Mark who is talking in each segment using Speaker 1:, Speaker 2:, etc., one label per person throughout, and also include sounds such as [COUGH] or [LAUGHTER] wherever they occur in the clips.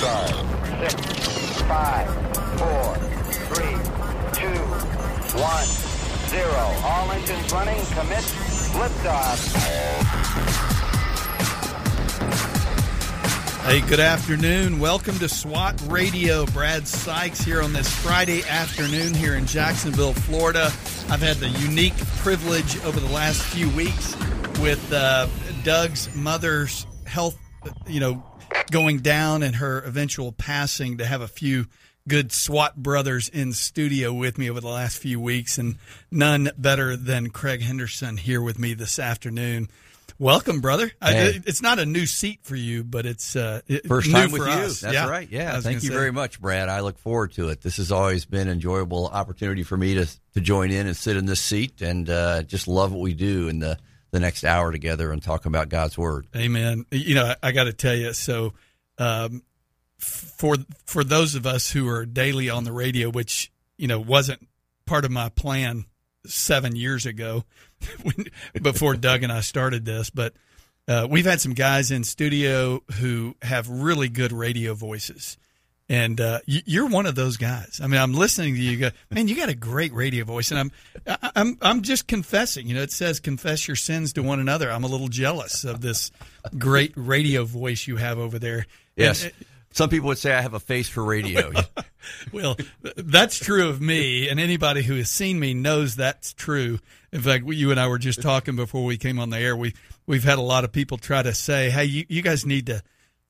Speaker 1: start. Six, five, four, three, two, one, zero. All engines running. Commit. Liftoff.
Speaker 2: Hey, good afternoon. Welcome to SWAT Radio. Brad Sykes here on this Friday afternoon here in Jacksonville, Florida. I've had the unique privilege over the last few weeks with uh, Doug's mother's health, you know, going down and her eventual passing to have a few good SWAT brothers in studio with me over the last few weeks, and none better than Craig Henderson here with me this afternoon. Welcome, brother. I, it's not a new seat for you, but it's uh, it-
Speaker 3: First
Speaker 2: new
Speaker 3: time
Speaker 2: for
Speaker 3: with you.
Speaker 2: us.
Speaker 3: That's right. Yeah. Thank you
Speaker 2: say.
Speaker 3: very much, Brad. I look forward to it. This has always been an enjoyable opportunity for me to to join in and sit in this seat and uh, just love what we do and the the next hour together and talk about God's word.
Speaker 2: Amen. You know, I, I got to tell you. So, um, for for those of us who are daily on the radio, which you know wasn't part of my plan seven years ago, [LAUGHS] when, before Doug and I started this, but uh, we've had some guys in studio who have really good radio voices. And uh, you- you're one of those guys. I mean, I'm listening to you. Go, man, you got a great radio voice, and I'm, I'm, I'm just confessing. You know, it says confess your sins to one another. I'm a little jealous of this great radio voice you have over there.
Speaker 3: Yes.
Speaker 2: And,
Speaker 3: Some people would say I have a face for radio. [LAUGHS]
Speaker 2: well, that's true of me, and anybody who has seen me knows that's true. In fact, you and I were just talking before we came on the air. We we've had a lot of people try to say, "Hey, you, you guys need to,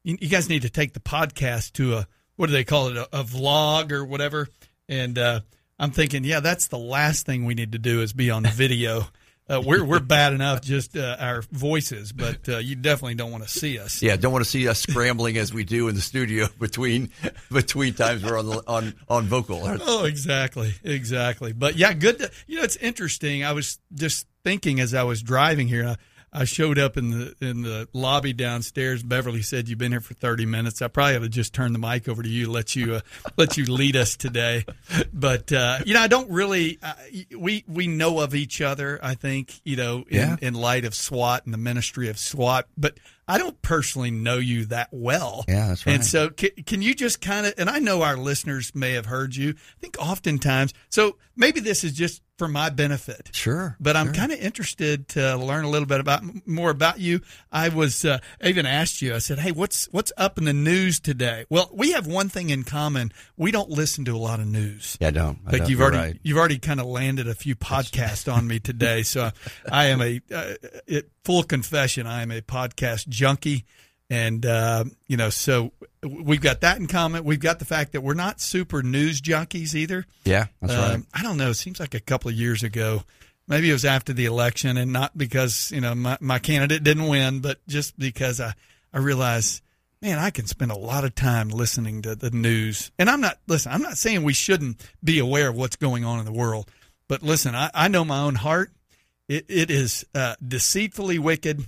Speaker 2: you, you guys need to take the podcast to a what do they call it, a, a vlog or whatever." And uh, I'm thinking, yeah, that's the last thing we need to do is be on video. [LAUGHS] Uh, we're we're bad enough just uh, our voices, but uh, you definitely don't want to see us.
Speaker 3: yeah. Don't want to see us scrambling as we do in the studio between [LAUGHS] between times we're on the, on on vocal. [LAUGHS]
Speaker 2: Oh, exactly, exactly. But yeah, good. To, you know, it's interesting. I was just thinking as I was driving here. I, I showed up in the in the lobby downstairs. Beverly said you've been here for thirty minutes. I probably ought to just turn the mic over to you, let you uh, let you lead us today. But uh, you know, I don't really. Uh, we we know of each other. I think you know in,
Speaker 3: Yeah.
Speaker 2: in light of SWAT and the ministry of SWAT, but I don't personally know you that well.
Speaker 3: Yeah, that's
Speaker 2: And so, can, can you just kind of, and I know our listeners may have heard you. I think oftentimes, so maybe this is just for my benefit.
Speaker 3: Sure.
Speaker 2: But I'm
Speaker 3: sure.
Speaker 2: kind of interested to learn a little bit about more about you. I was uh, I even asked you. I said, "Hey, what's what's up in the news today?" Well, we have one thing in common. We don't listen to a lot of news.
Speaker 3: Yeah, I don't. I
Speaker 2: Like
Speaker 3: don't.
Speaker 2: you've already
Speaker 3: right.
Speaker 2: you've already kind of landed a few podcasts on me today, so I am a uh, it, full confession. I am a podcast junkie, and uh, you know, so we've got that in common. We've got the fact that we're not super news junkies either.
Speaker 3: Yeah, that's right.
Speaker 2: Um, I don't know. It seems like a couple of years ago. Maybe it was after the election, and not because you know my, my candidate didn't win, but just because I I realized, man, I can spend a lot of time listening to the news. And I'm not listen. I'm not saying we shouldn't be aware of what's going on in the world, but listen, I, I know my own heart. It, it is uh, deceitfully wicked,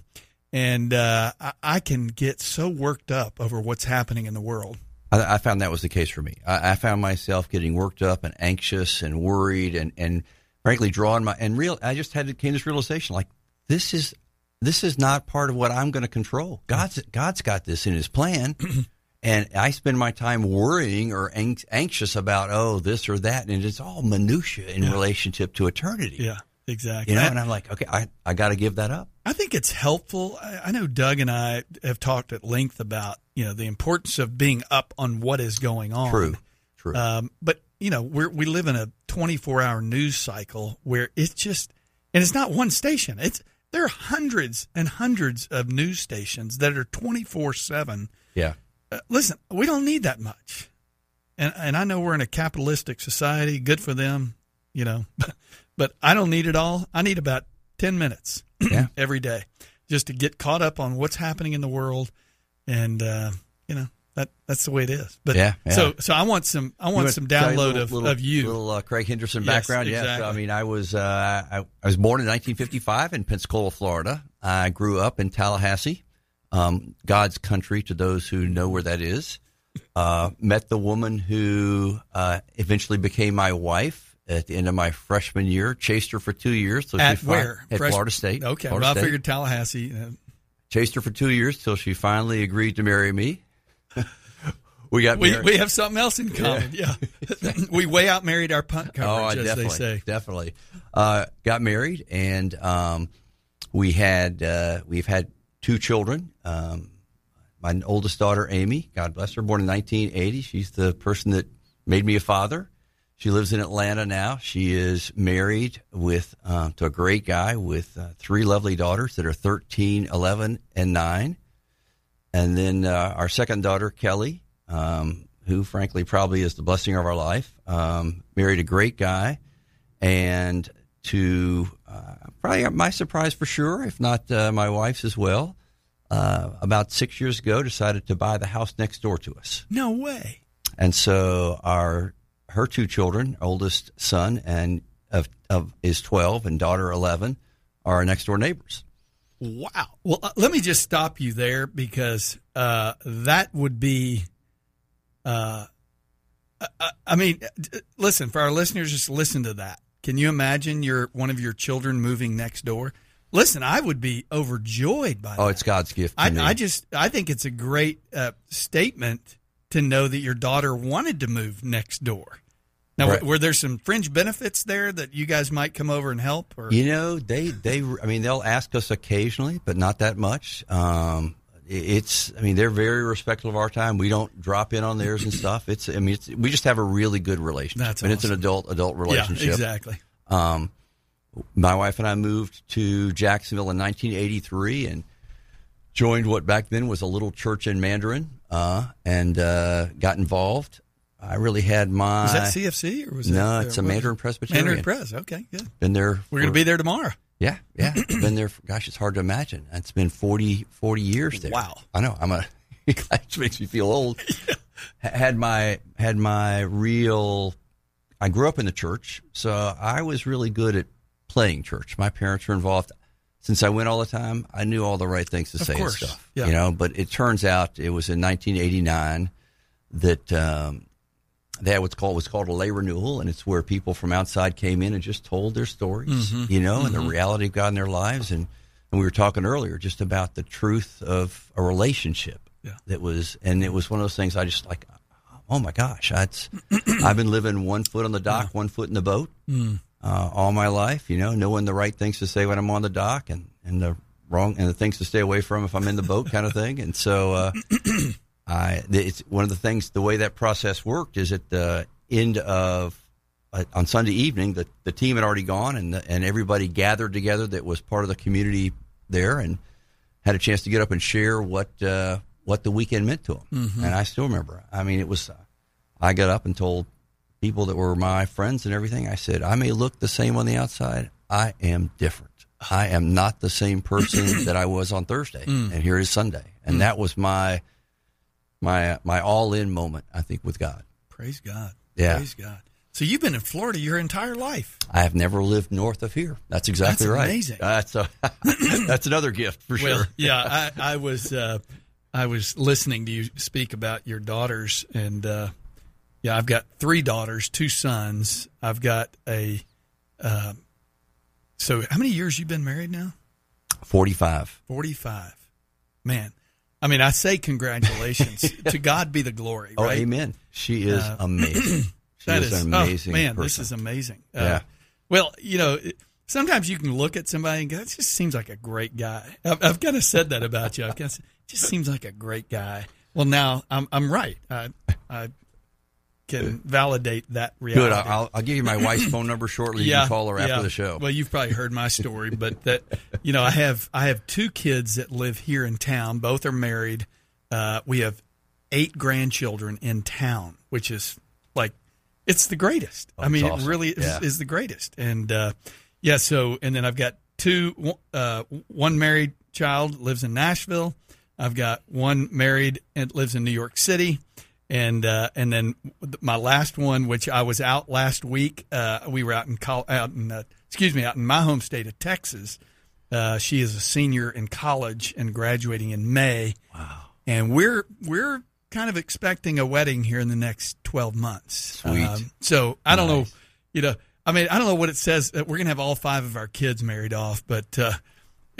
Speaker 2: and uh, I, I can get so worked up over what's happening in the world.
Speaker 3: I, I found that was the case for me. I, I found myself getting worked up and anxious and worried and, and frankly drawing my and real. I just had to came to this realization like this is this is not part of what I'm going to control. God's God's got this in His plan, [CLEARS THROAT] and I spend my time worrying or ang- anxious about oh this or that, and it's all minutia in relationship to eternity.
Speaker 2: Yeah, exactly.
Speaker 3: You know, and I'm like, okay, I, I got to give that up.
Speaker 2: I think it's helpful. I, I know Doug and I have talked at length about you know the importance of being up on what is going on.
Speaker 3: True, true.
Speaker 2: Um, but you know we we live in a 24 hour news cycle where it's just and it's not one station. It's there are hundreds and hundreds of news stations that are 24 seven.
Speaker 3: yeah,
Speaker 2: Uh, listen, we don't need that much. And and I know we're in a capitalistic society. Good for them, you know. [LAUGHS] But I don't need it all. I need about 10 minutes [CLEARS THROAT]
Speaker 3: Yeah.
Speaker 2: every day just to get caught up on what's happening in the world and uh, you know, that that's the way it is. But
Speaker 3: Yeah, yeah.
Speaker 2: so so I want some I want
Speaker 3: wanna
Speaker 2: some
Speaker 3: tell a
Speaker 2: download
Speaker 3: little-
Speaker 2: of,
Speaker 3: little,
Speaker 2: of you.
Speaker 3: Little uh, Craig Henderson
Speaker 2: Yes,
Speaker 3: background. Yeah. So. I mean, I was uh, I, I was born in 1955 in Pensacola, Florida. I grew up in Tallahassee, um, God's country to those who know where that is. Uh, met the woman who uh, eventually became my wife at the end of my freshman year. Chased her for two years. till she
Speaker 2: at
Speaker 3: fi-
Speaker 2: where?
Speaker 3: At
Speaker 2: Fresh-
Speaker 3: Florida State.
Speaker 2: Okay,
Speaker 3: Florida
Speaker 2: well, I figured Tallahassee. Uh,
Speaker 3: Chased her for two years till she finally agreed to marry me. [LAUGHS] we got
Speaker 2: we, we have something else in common. Yeah, [LAUGHS] we way out married our punt [LAUGHS]
Speaker 3: Oh,
Speaker 2: coverage, as
Speaker 3: definitely,
Speaker 2: they say.
Speaker 3: definitely. Uh, got married, and um, we had uh, we've had two children. Um, my oldest daughter, Amy, God bless her, born in 1980. She's the person that made me a father. She lives in Atlanta now. She is married with uh, to a great guy with uh, three lovely daughters that are 13, 11, and 9. And then uh, our second daughter, Kelly, um, who frankly probably is the blessing of our life, um, married a great guy. And to uh, probably my surprise for sure, if not uh, my wife's as well, uh, about six years ago decided to buy the house next door to us.
Speaker 2: No way.
Speaker 3: And so our her two children, oldest son and of, of is twelve and daughter eleven, are our next door neighbors.
Speaker 2: Wow. Well, uh, let me just stop you there because uh, that would be. Uh, I, I mean, uh, listen for our listeners. Just listen to that. Can you imagine your one of your children moving next door? Listen, I would be overjoyed by that.
Speaker 3: Oh,
Speaker 2: that.
Speaker 3: it's God's gift. To
Speaker 2: I,
Speaker 3: me.
Speaker 2: I just I think it's a great uh, statement to know that your daughter wanted to move next door. Now,
Speaker 3: Right.
Speaker 2: were, there some fringe benefits there that you guys might come over and help? Or
Speaker 3: You know, they they I mean they'll ask us occasionally, but not that much. Um, it's I mean they're very respectful of our time. We don't drop in on theirs and stuff. It's I mean it's, we just have a really good relationship.
Speaker 2: That's
Speaker 3: and it's an adult adult relationship.
Speaker 2: yeah, exactly.
Speaker 3: Um, my wife and I moved to Jacksonville in 1983 and joined what back then was a little church in Mandarin uh, and uh, got involved. I really had my
Speaker 2: Was that CFC or was it?
Speaker 3: no,
Speaker 2: that,
Speaker 3: it's a Mandarin? Presbyterian.
Speaker 2: Mandarin Press. Okay, good.
Speaker 3: Been there.
Speaker 2: We're going to be there tomorrow.
Speaker 3: yeah, yeah. Been there. For, gosh, it's hard to imagine. It's been 40, 40 years there.
Speaker 2: Wow.
Speaker 3: I know. I'm a. [LAUGHS] it makes me feel old. [LAUGHS] H- Had my had my real. I grew up in the church, so I was really good at playing church. My parents were involved. Since I went all the time, I knew all the right things to
Speaker 2: Of
Speaker 3: say
Speaker 2: course.
Speaker 3: and stuff.
Speaker 2: Yeah.
Speaker 3: You know, but it turns out it was in 1989 that um, they had what's called was called a lay renewal, and it's where people from outside came in and just told their stories,
Speaker 2: Mm-hmm.
Speaker 3: you know, and the reality of God in their lives. And and we were talking earlier just about the truth of a relationship
Speaker 2: Yeah.
Speaker 3: that was, and it was one of those things I just like. Oh my gosh, that's [CLEARS THROAT] I've been living one foot on the dock, one foot in the boat
Speaker 2: Mm.
Speaker 3: uh, all my life. You know, knowing the right things to say when I'm on the dock, and and the wrong and the things to stay away from if I'm in the boat, kind of thing. And so, uh, [CLEARS THROAT] I it's one of the things. The way that process worked is at the end of uh, on Sunday evening, the the team had already gone, and the, and everybody gathered together that was part of the community there, and had a chance to get up and share what uh, what the weekend meant to them. And I still remember. I mean, it was. Uh, I got up and told people that were my friends and everything. I said, I may look the same on the outside. I am different. I am not the same person [CLEARS THROAT] that I was on Thursday, and here is Sunday. And that was my my my all in moment. I think with God.
Speaker 2: Praise God.
Speaker 3: Yeah.
Speaker 2: Praise God. So you've been in Florida your entire life.
Speaker 3: I have never lived north of here. That's exactly
Speaker 2: That's
Speaker 3: right.
Speaker 2: amazing.
Speaker 3: That's a, [LAUGHS] that's another gift for
Speaker 2: Well,
Speaker 3: sure.
Speaker 2: yeah, [LAUGHS] I, I was uh, I was listening to you speak about your daughters, and uh, yeah, I've got three daughters, two sons. I've got a. Uh, so, how many years you been married now?
Speaker 3: Forty five.
Speaker 2: Forty-five. Man, I mean, I say congratulations. [LAUGHS] to God be the glory.
Speaker 3: Oh, amen. She is
Speaker 2: Uh,
Speaker 3: amazing. [CLEARS THROAT] She
Speaker 2: That
Speaker 3: is
Speaker 2: is
Speaker 3: an
Speaker 2: oh,
Speaker 3: amazing.
Speaker 2: man.
Speaker 3: person.
Speaker 2: This is amazing. Uh,
Speaker 3: Yeah.
Speaker 2: Well, you know, sometimes you can look at somebody and go, "That just seems like a great guy." I've, I've kind of said that about you. I've kind of said, "Just seems like a great guy." Well, now I'm I'm right. I I can validate that reality.
Speaker 3: Good. I'll, I'll give you my wife's phone number shortly. You can call her after
Speaker 2: yeah.
Speaker 3: the show.
Speaker 2: Well, you've probably heard my story, but that you know, I have I have two kids that live here in town. Both are married. Uh, we have eight grandchildren in town, which is like it's the greatest. I mean,
Speaker 3: awesome.
Speaker 2: it really is,
Speaker 3: Yeah.
Speaker 2: is the greatest. And uh, yeah, so and then I've got two. Uh, one married child lives in Nashville. I've got one married and lives in New York City and uh, and then my last one, which I was out last week. Uh, we were out in out in uh, excuse me out in my home state of Texas. Uh, she is a senior in college and graduating in May. Wow! And we're we're kind of expecting a wedding here in the next twelve months. Um,
Speaker 3: Sweet.
Speaker 2: so I don't know, you know, I mean, I don't know what it says. that We're gonna have all five of our kids married off, but uh,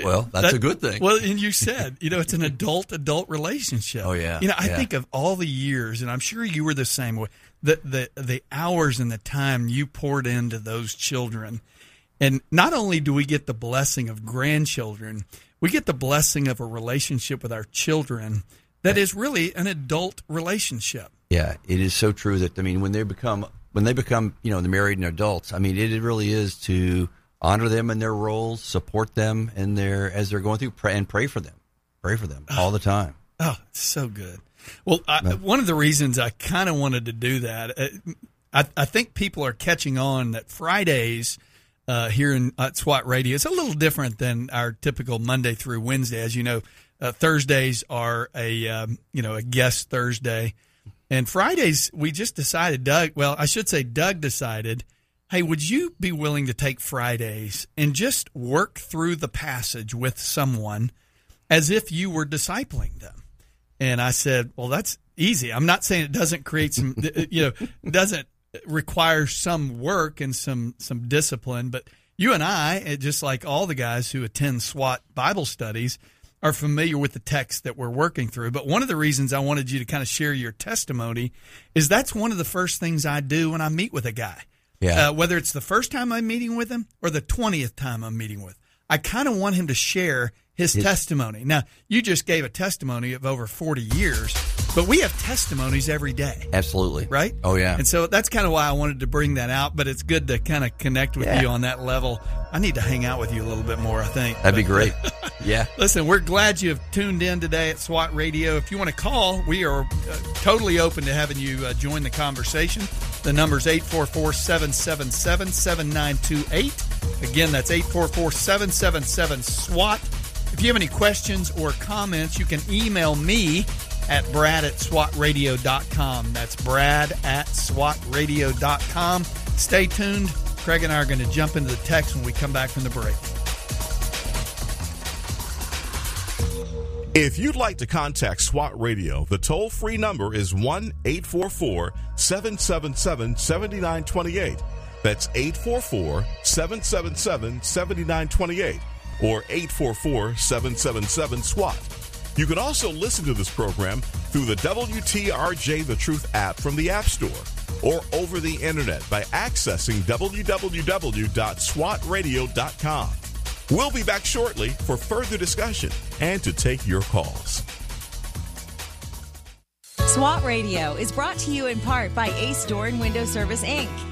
Speaker 3: Well, that's
Speaker 2: That-
Speaker 3: a good thing.
Speaker 2: Well, and you said, you know, it's an adult adult relationship.
Speaker 3: Oh, yeah,
Speaker 2: You know, I
Speaker 3: yeah.
Speaker 2: think of all the years, and I'm sure you were the same way. The the the hours and the time you poured into those children, and not only do we get the blessing of grandchildren, we get the blessing of a relationship with our children that is really an adult relationship.
Speaker 3: Yeah, it is so true that I mean when they become when they become you know the married and adults. I mean it really is to honor them in their roles, support them in their as they're going through, pray, and pray for them, pray for them all the time.
Speaker 2: Oh, it's so good. Well, I, one of the reasons I kind of wanted to do that, uh, I, I think people are catching on that Fridays uh, here in at SWAT Radio is a little different than our typical Monday through Wednesday. As you know, uh, Thursdays are a um, you know a guest Thursday, and Fridays we just decided. Doug, well, I should say Doug decided. Hey, would you be willing to take Fridays and just work through the passage with someone as if you were discipling them? And I said, well, that's easy. I'm not saying it doesn't create some, [LAUGHS] you know, doesn't require some work and some, some discipline, but you and I, just like all the guys who attend SWAT Bible studies, are familiar with the text that we're working through. But one of the reasons I wanted you to kind of share your testimony is that's one of the first things I do when I meet with a guy.
Speaker 3: Yeah.
Speaker 2: Uh, whether it's the first time I'm meeting with him or the 20th time I'm meeting with, I kind of want him to share his, testimony. Now, you just gave a testimony of over 40 years, but we have testimonies every day,
Speaker 3: Absolutely.
Speaker 2: right?
Speaker 3: Oh yeah.
Speaker 2: And so that's kind of why I wanted to bring that out, but it's good to kind of connect with
Speaker 3: Yeah.
Speaker 2: you on that level. I need to hang out with you a little bit more, I think.
Speaker 3: That'd be great. [LAUGHS] yeah.
Speaker 2: Listen, we're glad you have tuned in today at SWAT Radio. If you want to call, we are uh, totally open to having you uh, join the conversation. The number's 844 777 7928. Again, that's 844 777 SWAT. If you have any questions or comments, you can email me at brad at swatradio.com. That's brad at swatradio.com. Stay tuned. Craig and I are going to jump into the text when we come back from the break.
Speaker 4: If you'd like to contact SWAT Radio, the toll free number is 1 844 777 7928. That's 844 777 7928 or 844 777 SWAT. You can also listen to this program through the WTRJ The Truth app from the App Store or over the internet by accessing www.swatradio.com. We'll be back shortly for further discussion and to take your calls.
Speaker 5: SWAT Radio is brought to you in part by Ace Door and Window Service Inc.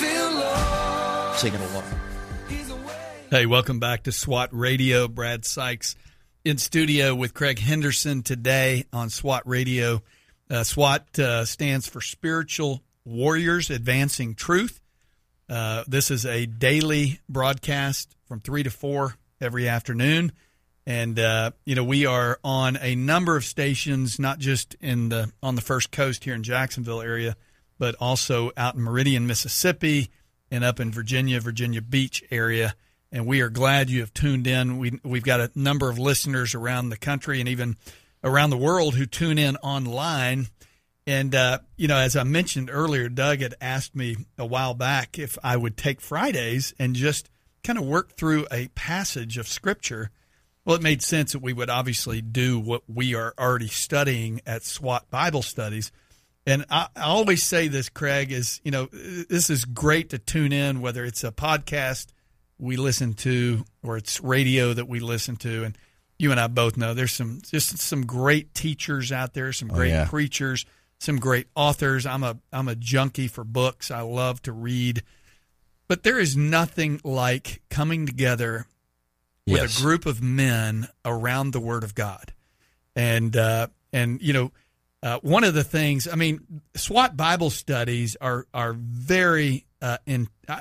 Speaker 3: Singing along.
Speaker 2: Hey, welcome back to SWAT Radio. Brad Sykes in studio with Craig Henderson today on SWAT Radio. Uh, SWAT uh, stands for Spiritual Warriors Advancing Truth. Uh, this is a daily broadcast from 3 to 4 every afternoon. And, uh, you know, we are on a number of stations, not just in the on the First Coast here in Jacksonville area, but also out in Meridian, Mississippi, and up in Virginia, Virginia Beach area. And we are glad you have tuned in. We, we've got a number of listeners around the country and even around the world who tune in online. And, uh, you know, as I mentioned earlier, Doug had asked me a while back if I would take Fridays and just kind of work through a passage of Scripture. Well, it made sense that we would obviously do what we are already studying at SWAT Bible studies. And I, I always say this, Craig, is, you know, this is great to tune in, whether it's a podcast, we listen to or it's radio that we listen to and you and I both know there's some just some great teachers out there, some great
Speaker 3: yeah.
Speaker 2: preachers, some great authors. I'm a I'm a junkie for books. I love to read. But there is nothing like coming together with
Speaker 3: Yes.
Speaker 2: a group of men around the Word of God, and uh, and you know, uh, one of the things. I mean, SWAT Bible studies are are very uh, in. [LAUGHS]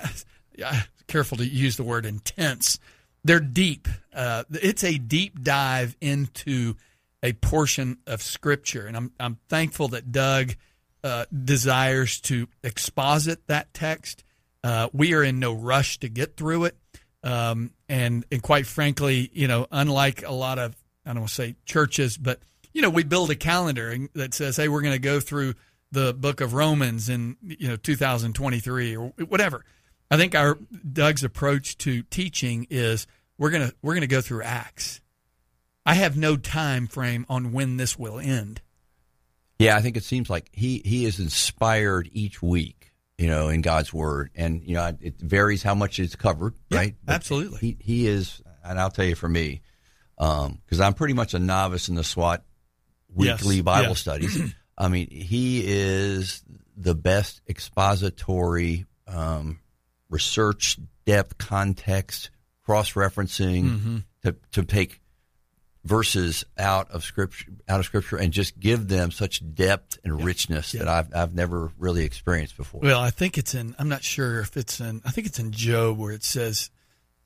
Speaker 2: Uh, careful to use the word intense. They're deep. Uh, it's a deep dive into a portion of Scripture, and I'm I'm thankful that Doug uh, desires to exposit that text. Uh, we are in no rush to get through it. Um, and, and quite frankly, you know, unlike a lot of, I don't want to say churches, but, you know, we build a calendar that says, hey, we're going to go through the book of Romans in, you know, 2023 or whatever. I think our Doug's approach to teaching is we're going to, we're going to go through Acts. I have no time frame on when this will end.
Speaker 3: Yeah, I think it seems like he he is inspired each week, you know, in God's word, and you know, it varies how much is covered,
Speaker 2: Yeah,
Speaker 3: right?
Speaker 2: absolutely.
Speaker 3: He he is, and I'll tell you for me, um, because I'm pretty much a novice in the SWAT
Speaker 2: Yes,
Speaker 3: weekly Bible
Speaker 2: yeah.
Speaker 3: studies. [CLEARS THROAT] I mean, he is the best expository, um, research depth, context, cross referencing
Speaker 2: Mm-hmm.
Speaker 3: to to take verses out of scripture out of scripture and just give them such depth and richness that I've I've never really experienced before.
Speaker 2: Well, I think it's in. I'm not sure if it's in. I think it's in Job where it says,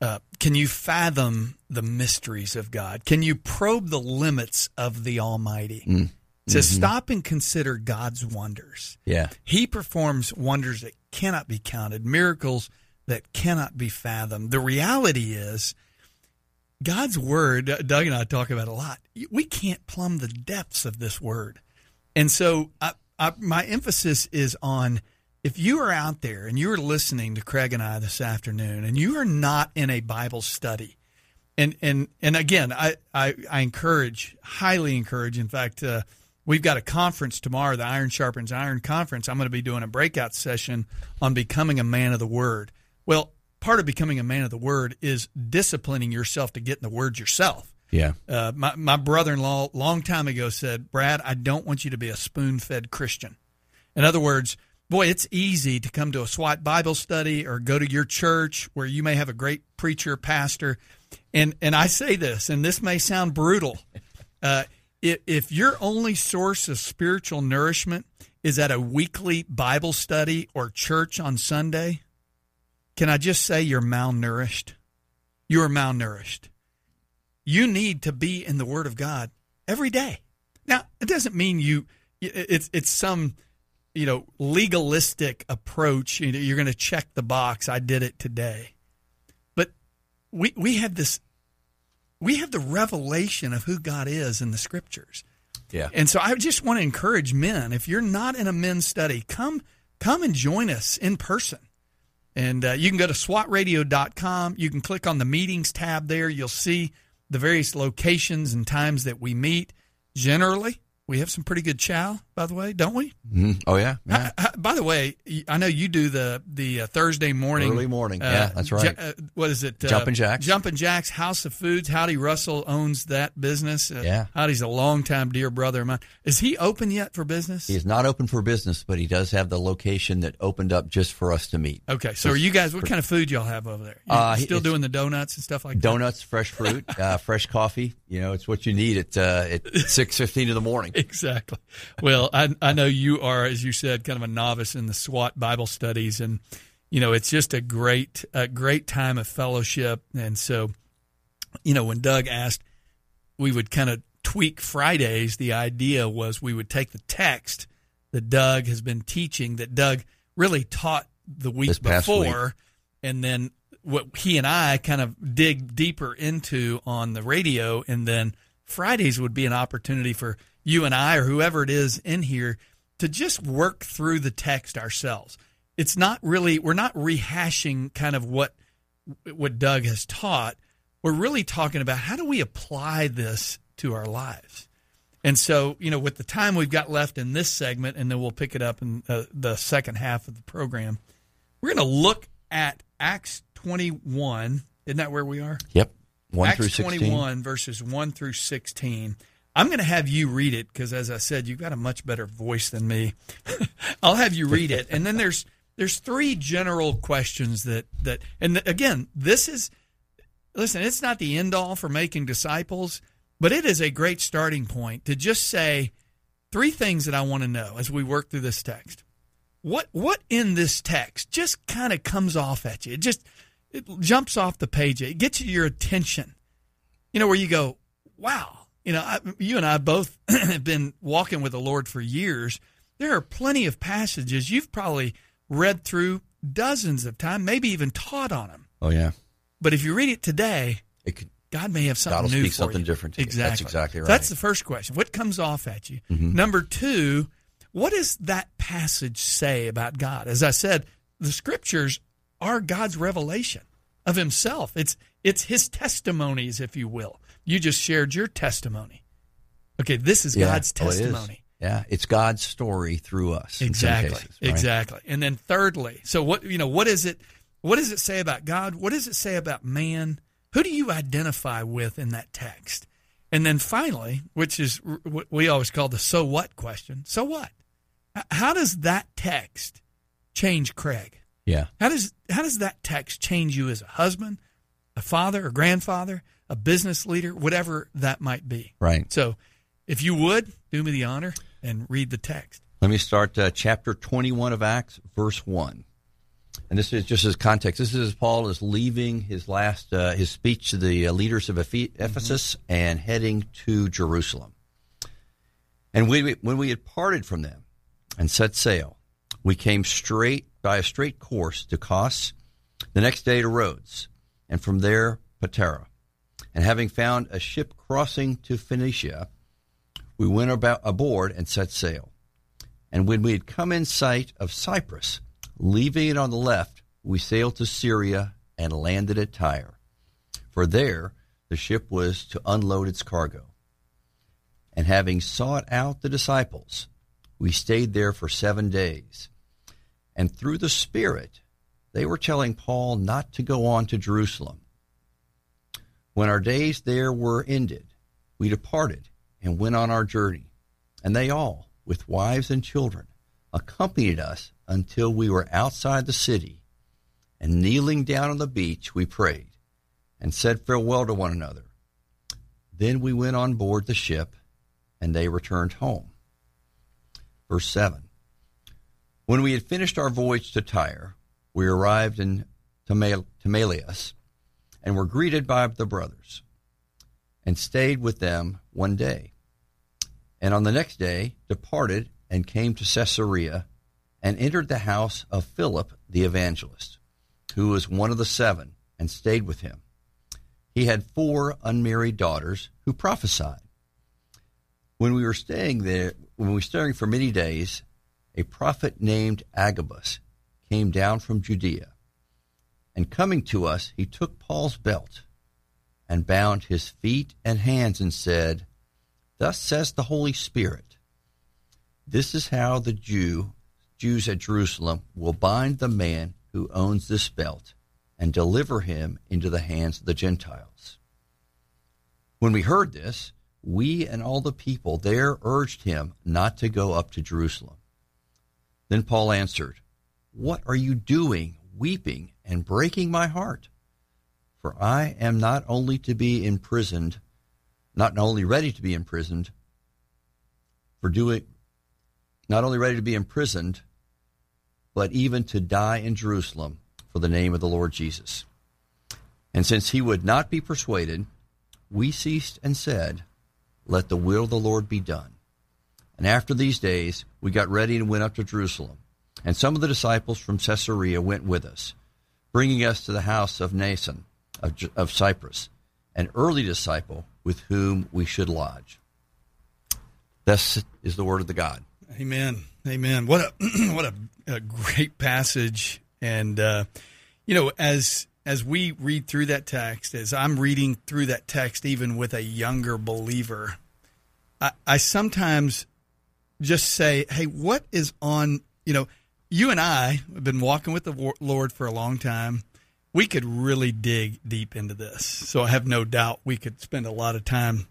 Speaker 2: uh, "Can you fathom the mysteries of God? Can you probe the limits of the Almighty?"
Speaker 3: Mm.
Speaker 2: Says,
Speaker 3: Mm-hmm.
Speaker 2: "Stop and consider God's wonders.
Speaker 3: yeah.
Speaker 2: He performs wonders that cannot be counted, miracles that cannot be fathomed. The reality is." God's word, Doug and I talk about it a lot. We can't plumb the depths of this word. And so I, I, my emphasis is on if you are out there and you're listening to Craig and I this afternoon and you are not in a Bible study, and and and again, I I, I encourage, highly encourage. In fact, uh, we've got a conference tomorrow, the Iron Sharpens Iron conference. I'm going to be doing a breakout session on becoming a man of the Word. Well, part of becoming a man of the Word is disciplining yourself to get in the Word yourself.
Speaker 3: Yeah.
Speaker 2: Uh, my my brother in law, long time ago, said, "Brad, I don't want you to be a spoon fed Christian." In other words, boy, it's easy to come to a SWAT Bible study or go to your church where you may have a great preacher, pastor, and and I say this, and this may sound brutal. Uh, if, if your only source of spiritual nourishment is at a weekly Bible study or church on Sunday, can I just say you're malnourished? You are malnourished you need to be in the Word of God every day. Now, it doesn't mean you it's it's some you know legalistic approach. You know, you're going to check the box. I did it today, we we have this we have the revelation of who God is in the Scriptures.
Speaker 3: Yeah.
Speaker 2: And so I just want to encourage men, if you're not in a men's study, come come and join us in person. And uh, you can go to swatradio.com. You can click on the meetings tab there. You'll see the various locations and times that we meet. Generally, we have some pretty good chow, by the way, don't we?
Speaker 3: Mhm. Oh yeah. yeah.
Speaker 2: Uh, uh, by the way, I know you do the the uh, Thursday morning,
Speaker 3: Early morning. Yeah, that's right.
Speaker 2: Ju- uh, what is it?
Speaker 3: Jumpin' Jacks.
Speaker 2: Jumpin' Jacks House of Foods. Howdy Russell owns that business. Uh,
Speaker 3: Yeah.
Speaker 2: Howdy's a longtime dear brother of mine. Is he open yet for business?
Speaker 3: He is not open for business, but he does have the location that opened up just for us to meet.
Speaker 2: Okay, so are you guys? What kind of food y'all have over there?
Speaker 3: Uh,
Speaker 2: still doing the donuts and stuff like that?
Speaker 3: Donuts, fresh fruit, [LAUGHS] uh, fresh coffee. You know, it's what you need at uh, at six fifteen in the morning. [LAUGHS]
Speaker 2: Exactly. Well, I I know you are, as you said, kind of a novice in the SWAT Bible studies, and you know it's just a great a great time of fellowship. And so, you know, when Doug asked, we would kind of tweak Fridays. The idea was we would take the text that Doug has been teaching, that Doug really taught the week
Speaker 3: past week.
Speaker 2: before, and then what he and I kind of dig deeper into on the radio, and then Fridays would be an opportunity for you and I or whoever it is in here to just work through the text ourselves. It's not really we're not rehashing kind of what what Doug has taught. We're really talking about how do we apply this to our lives. And so, you know, with the time we've got left in this segment, and then we'll pick it up in uh, the second half of the program, we're going to look at Acts 21. Isn't that where we are?
Speaker 3: Yep. 1
Speaker 2: Acts
Speaker 3: through 16.
Speaker 2: 21, verses 1 through 16. I'm going to have you read it because, as I said, you've got a much better voice than me. [LAUGHS] I'll have you read it, and then there's there's three general questions that that, and again, this is listen. It's not the end all for making disciples, but it is a great starting point to just say three things that I want to know as we work through this text. What what in this text just kind of comes off at you? It just it jumps off the page. It gets your attention. You know where you go, wow you know, I, you and I both [CLEARS THROAT] have been walking with the Lord for years. There are plenty of passages you've probably read through dozens of times, maybe even taught on them.
Speaker 3: Oh yeah.
Speaker 2: But if you read it today,
Speaker 3: It could,
Speaker 2: God may have something
Speaker 3: God will
Speaker 2: new
Speaker 3: speak
Speaker 2: for
Speaker 3: something
Speaker 2: you.
Speaker 3: different to you.
Speaker 2: Exactly.
Speaker 3: That's exactly right.
Speaker 2: That's the first question. What comes off at you? Mm-hmm. Number two, what does that passage say about God? As I said, the scriptures are God's revelation of Himself. It's it's His testimonies, if you will. You just shared your testimony. Okay, this is
Speaker 3: Yeah.
Speaker 2: God's
Speaker 3: Oh, it is.
Speaker 2: testimony.
Speaker 3: Yeah, it's God's story through us.
Speaker 2: Exactly.
Speaker 3: cases, right?
Speaker 2: Exactly. And then thirdly, so what you know, what is it what does it say about God? What does it say about man? Who do you identify with in that text? And then finally, which is what we always call the so what question. So what? How does that text change Craig?
Speaker 3: Yeah.
Speaker 2: How does how does that text change you as a husband, a father, a grandfather, a business leader, whatever that might be?
Speaker 3: Right.
Speaker 2: So, if you would do me the honor and read the text.
Speaker 3: Let me start uh, chapter 21 of Acts, verse 1. And this is just as context. This is as Paul is leaving his last uh, his speech to the uh, leaders of Ephe- Ephesus and heading to Jerusalem. And we, when we had parted from them and set sail, we came straight by a straight course to Kos, the next day to Rhodes, and from there Patara. And having found a ship crossing to Phoenicia, we went about aboard and set sail. And when we had come in sight of Cyprus, leaving it on the left, we sailed to Syria and landed at Tyre. For there the ship was to unload its cargo. And having sought out the disciples, we stayed there for seven days. And through the Spirit, they were telling Paul not to go on to Jerusalem. When our days there were ended, we departed and went on our journey. And they all, with wives and children, accompanied us until we were outside the city. And kneeling down on the beach, we prayed and said farewell to one another. Then we went on board the ship, and they returned home. Verse 7 When we had finished our voyage to Tyre, we arrived in Timal- Timalius and were greeted by the brothers and stayed with them one day. And on the next day departed and came to Caesarea and entered the house of Philip the evangelist, who was one of the seven, and stayed with him. He had four unmarried daughters who prophesied. When we were staying there, when we were staying for many days, a prophet named Agabus came down from Judea. And coming to us, he took Paul's belt and bound his feet and hands and said, Thus says the Holy Spirit, This is how the Jew, Jews at Jerusalem will bind the man who owns this belt and deliver him into the hands of the Gentiles. When we heard this, we and all the people there urged him not to go up to Jerusalem. Then Paul answered, What are you doing, weeping and breaking my heart? For I am not only to be imprisoned, not only ready to be imprisoned for doing, not only ready to be imprisoned, but even to die in Jerusalem for the name of the Lord Jesus. And since he would not be persuaded, we ceased and said, Let the will of the Lord be done. And after these days, we got ready and went up to Jerusalem. And some of the disciples from Caesarea went with us, bringing us to the house of Mnason of, of Cyprus, an early disciple with whom we should lodge. Thus is the word of the God.
Speaker 2: Amen. Amen. What a [CLEARS THROAT] what a, a great passage. And uh, you know, as as we read through that text, as I'm reading through that text, even with a younger believer, I, I sometimes just say, "Hey, what is on?" You know, you and I have been walking with the Lord for a long time. we could really dig deep into this. So I have no doubt we could spend a lot of time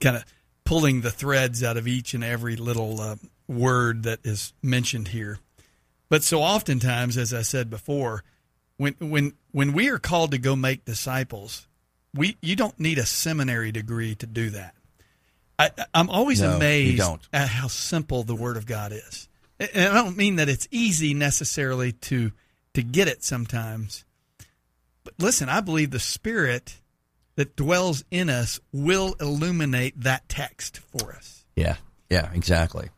Speaker 2: kind of pulling the threads out of each and every little uh, word that is mentioned here. But so oftentimes, as I said before, when when when we are called to go make disciples, we you don't need a seminary degree to do that. I, I'm always
Speaker 3: No,
Speaker 2: amazed at how simple the Word of God is. And I don't mean that it's easy necessarily to to get it sometimes. But listen, I believe the Spirit that dwells in us will illuminate that text for us.
Speaker 3: Yeah, yeah, exactly.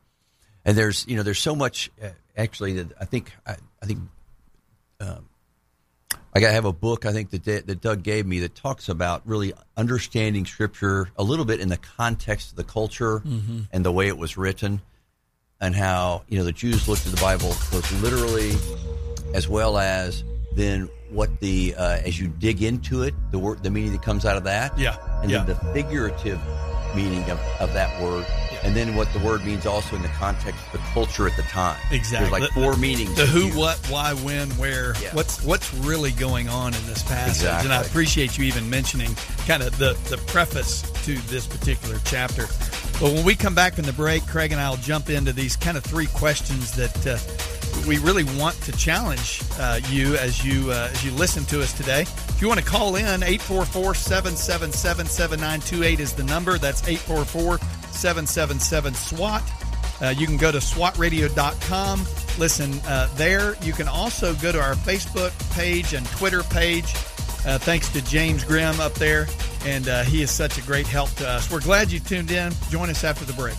Speaker 3: And there's you know there's so much uh, actually that I think I, I think um, I got to have a book I think that that Doug gave me that talks about really understanding Scripture a little bit in the context of the culture and the way it was written, and how you know the Jews looked at the Bible both literally as well as then what the uh, as you dig into it the word the meaning that comes out of that
Speaker 2: Yeah,
Speaker 3: and
Speaker 2: yeah.
Speaker 3: then the figurative meaning of, of that word and then what the word means also in the context of the culture at the time
Speaker 2: Exactly.
Speaker 3: there's like
Speaker 2: The-
Speaker 3: four meanings
Speaker 2: The who, what, why, when, where.
Speaker 3: Yeah.
Speaker 2: What's what's really going on in this passage? Exactly. And I appreciate you even mentioning kind of the the preface to this particular chapter. But when we come back from the break, Craig and I will jump into these kind of three questions that. Uh, we really want to challenge uh, you as you uh, as you listen to us today. If you want to call in, 844-777-7928 is the number. That's 844-777-SWAT. Uh, you can go to swatradio.com, listen uh, there. You can also go to our Facebook page and Twitter page. Uh, thanks to James Grimm up there, and uh, he is such a great help to us. We're glad you tuned in. Join us after the break.